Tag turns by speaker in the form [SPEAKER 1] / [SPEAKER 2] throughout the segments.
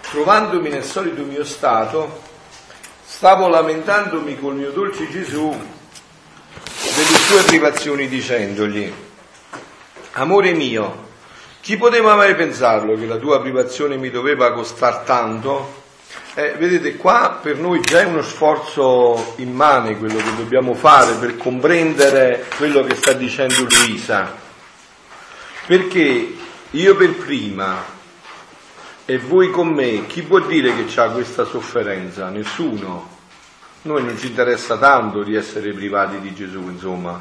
[SPEAKER 1] trovandomi nel solito mio stato, stavo lamentandomi col mio dolce Gesù delle sue privazioni dicendogli, amore mio, chi poteva mai pensarlo che la tua privazione mi doveva costare tanto? Eh, vedete, qua per noi già è uno sforzo immane quello che dobbiamo fare per comprendere quello che sta dicendo Luisa. Perché io per prima e voi con me, chi può dire che ha questa sofferenza? Nessuno. Noi non ci interessa tanto di essere privati di Gesù, insomma.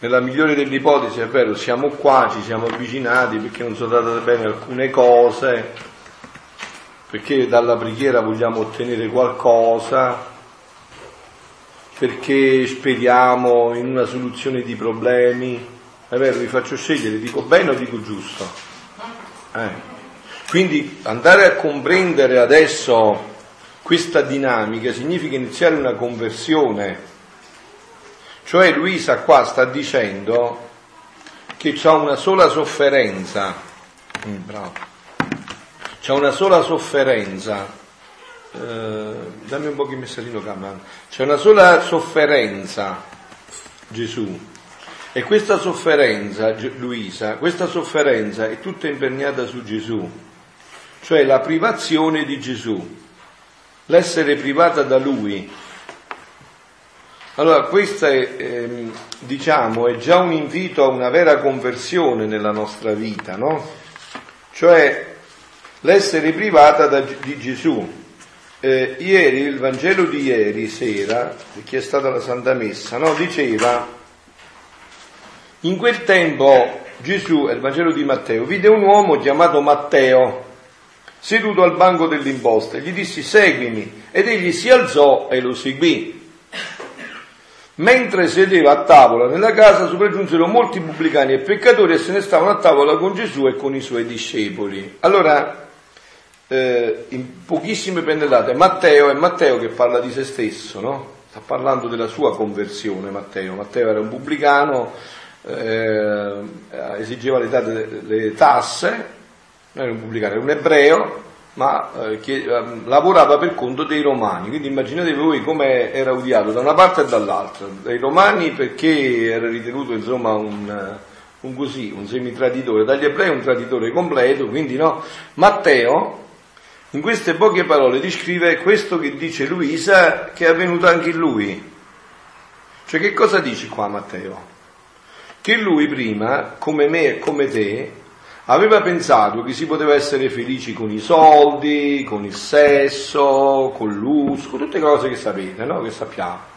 [SPEAKER 1] Nella migliore delle ipotesi è vero, siamo qua, ci siamo avvicinati perché non sono andate bene alcune cose, perché dalla preghiera vogliamo ottenere qualcosa, perché speriamo in una soluzione di problemi. È vero, vi faccio scegliere, dico bene o dico giusto? Eh. Quindi andare a comprendere adesso questa dinamica significa iniziare una conversione. Cioè Luisa qua sta dicendo che c'è una sola sofferenza. Mm. C'è una sola sofferenza. Eh, dammi un po' che messaggino Caman. C'è una sola sofferenza, Gesù. E questa sofferenza, Luisa, questa sofferenza è tutta imperniata su Gesù cioè la privazione di Gesù, l'essere privata da Lui. Allora, questo è, ehm, diciamo, è già un invito a una vera conversione nella nostra vita, no? Cioè l'essere privata da, di Gesù. Eh, ieri, il Vangelo di ieri sera, chi è stata la Santa Messa, no? diceva, in quel tempo Gesù, il Vangelo di Matteo, vide un uomo chiamato Matteo, seduto al banco dell'imposta, gli dissi seguimi ed egli si alzò e lo seguì. Mentre sedeva a tavola nella casa sopraggiunsero molti pubblicani e peccatori e se ne stavano a tavola con Gesù e con i suoi discepoli. Allora, eh, in pochissime pennellate, Matteo è Matteo che parla di se stesso, no? Sta parlando della sua conversione Matteo. Matteo era un pubblicano, eh, esigeva le, le tasse, non era un pubblicano, era un ebreo, ma eh, che eh, lavorava per conto dei romani. Quindi immaginate voi come era odiato da una parte e dall'altra, dai romani perché era ritenuto insomma un, eh, un così, un semitraditore, dagli ebrei un traditore completo, quindi no. Matteo, in queste poche parole, descrive questo che dice Luisa, che è avvenuto anche in lui. Cioè che cosa dice qua Matteo? Che lui prima, come me e come te, aveva pensato che si poteva essere felici con i soldi, con il sesso, con l'uso, con tutte cose che sapete, no? che sappiamo.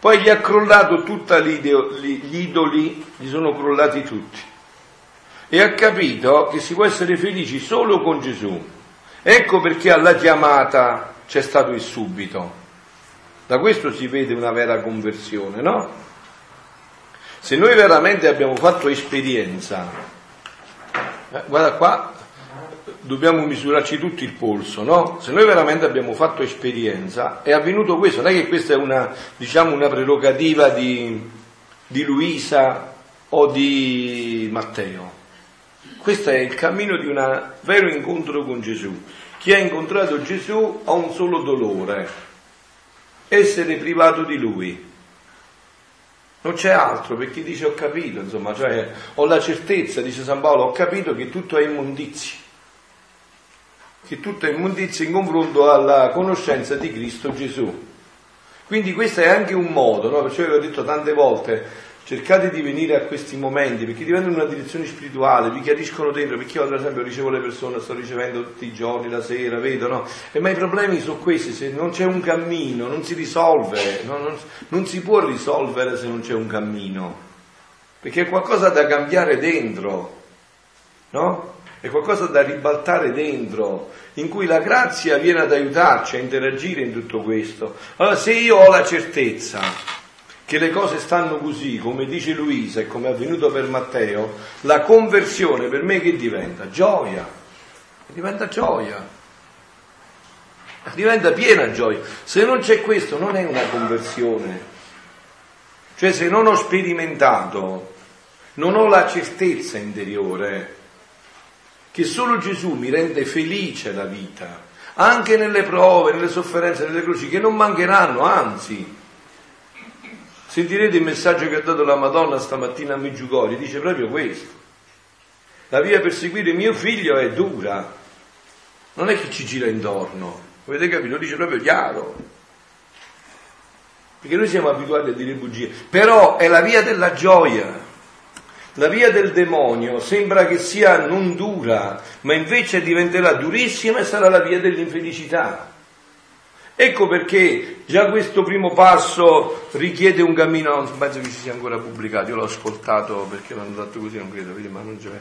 [SPEAKER 1] Poi gli ha crollato tutti gli idoli, gli sono crollati tutti. E ha capito che si può essere felici solo con Gesù. Ecco perché alla chiamata c'è stato il subito. Da questo si vede una vera conversione, no? Se noi veramente abbiamo fatto esperienza eh, guarda qua, dobbiamo misurarci tutti il polso, no? Se noi veramente abbiamo fatto esperienza, è avvenuto questo, non è che questa è una, diciamo, una prerogativa di, di Luisa o di Matteo. Questo è il cammino di un vero incontro con Gesù. Chi ha incontrato Gesù ha un solo dolore, essere privato di Lui. Non c'è altro perché dice ho capito, insomma, cioè ho la certezza, dice San Paolo, ho capito che tutto è immondizia, che tutto è immondizia in confronto alla conoscenza di Cristo Gesù. Quindi questo è anche un modo, no? perciò vi ho detto tante volte, cercate di venire a questi momenti perché diventano una direzione spirituale, vi chiariscono dentro, perché io ad esempio ricevo le persone, sto ricevendo tutti i giorni, la sera, vedo, no? E ma i problemi sono questi, se non c'è un cammino non si risolve, no? non, non si può risolvere se non c'è un cammino, perché è qualcosa da cambiare dentro, no? È qualcosa da ribaltare dentro, in cui la grazia viene ad aiutarci a interagire in tutto questo. Allora se io ho la certezza che le cose stanno così, come dice Luisa e come è avvenuto per Matteo, la conversione per me che diventa? Gioia. Diventa gioia. Diventa piena gioia. Se non c'è questo non è una conversione. Cioè se non ho sperimentato, non ho la certezza interiore che solo Gesù mi rende felice la vita, anche nelle prove, nelle sofferenze, nelle croci, che non mancheranno, anzi. Sentirete il messaggio che ha dato la Madonna stamattina a Meggiugori, dice proprio questo. La via per seguire mio figlio è dura, non è che ci gira intorno, avete capito? Lo dice proprio chiaro. Perché noi siamo abituati a dire bugie, però è la via della gioia. La via del demonio sembra che sia non dura, ma invece diventerà durissima e sarà la via dell'infelicità. Ecco perché già questo primo passo richiede un cammino, non penso che ci sia ancora pubblicato, io l'ho ascoltato perché l'hanno fatto così, non credo, ma non c'è.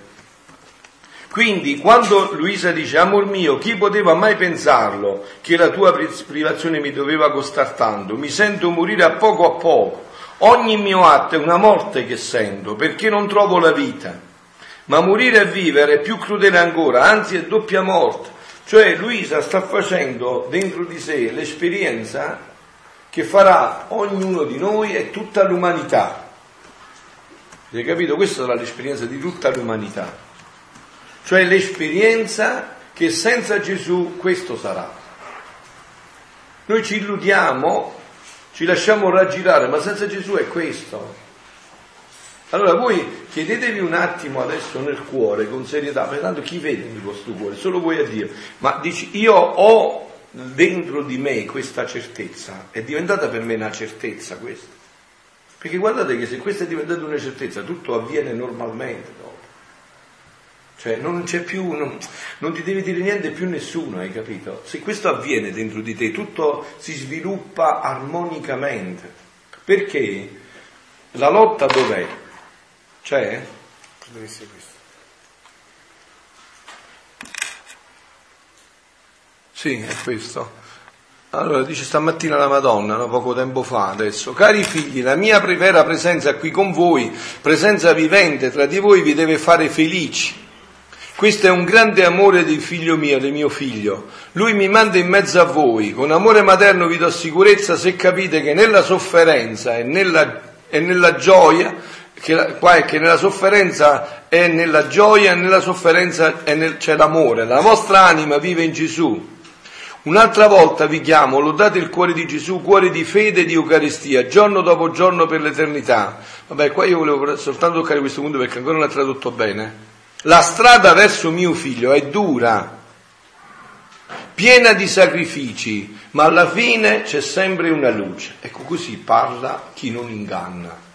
[SPEAKER 1] Quindi quando Luisa dice, amor mio, chi poteva mai pensarlo che la tua privazione mi doveva costare tanto? Mi sento morire a poco a poco. Ogni mio atto è una morte che sento, perché non trovo la vita. Ma morire e vivere è più crudele ancora, anzi è doppia morte. Cioè Luisa sta facendo dentro di sé l'esperienza che farà ognuno di noi e tutta l'umanità. Avete capito? Questa sarà l'esperienza di tutta l'umanità cioè l'esperienza che senza Gesù questo sarà. Noi ci illudiamo, ci lasciamo raggirare, ma senza Gesù è questo. Allora voi chiedetevi un attimo adesso nel cuore, con serietà, perché tanto chi vede nel vostro cuore? Solo voi a Dio. Ma dici, io ho dentro di me questa certezza, è diventata per me una certezza questa. Perché guardate che se questa è diventata una certezza, tutto avviene normalmente dopo. Cioè non c'è più, non, non, ti devi dire niente più nessuno, hai capito? Se questo avviene dentro di te, tutto si sviluppa armonicamente. Perché la lotta dov'è? C'è? Deve essere questo. Sì, è questo. Allora dice stamattina la Madonna, no, poco tempo fa adesso, cari figli, la mia vera presenza qui con voi, presenza vivente tra di voi, vi deve fare felici. Questo è un grande amore del figlio mio, del mio figlio. Lui mi manda in mezzo a voi. Con amore materno vi do sicurezza se capite che nella sofferenza e nella, e nella gioia, che, è che nella sofferenza è nella gioia nella sofferenza nel, c'è l'amore. La vostra anima vive in Gesù. Un'altra volta vi chiamo, lodate il cuore di Gesù, cuore di fede e di Eucaristia, giorno dopo giorno per l'eternità. Vabbè, qua io volevo soltanto toccare questo punto perché ancora non è tradotto bene. La strada verso mio figlio è dura, piena di sacrifici, ma alla fine c'è sempre una luce. Ecco così parla chi non inganna.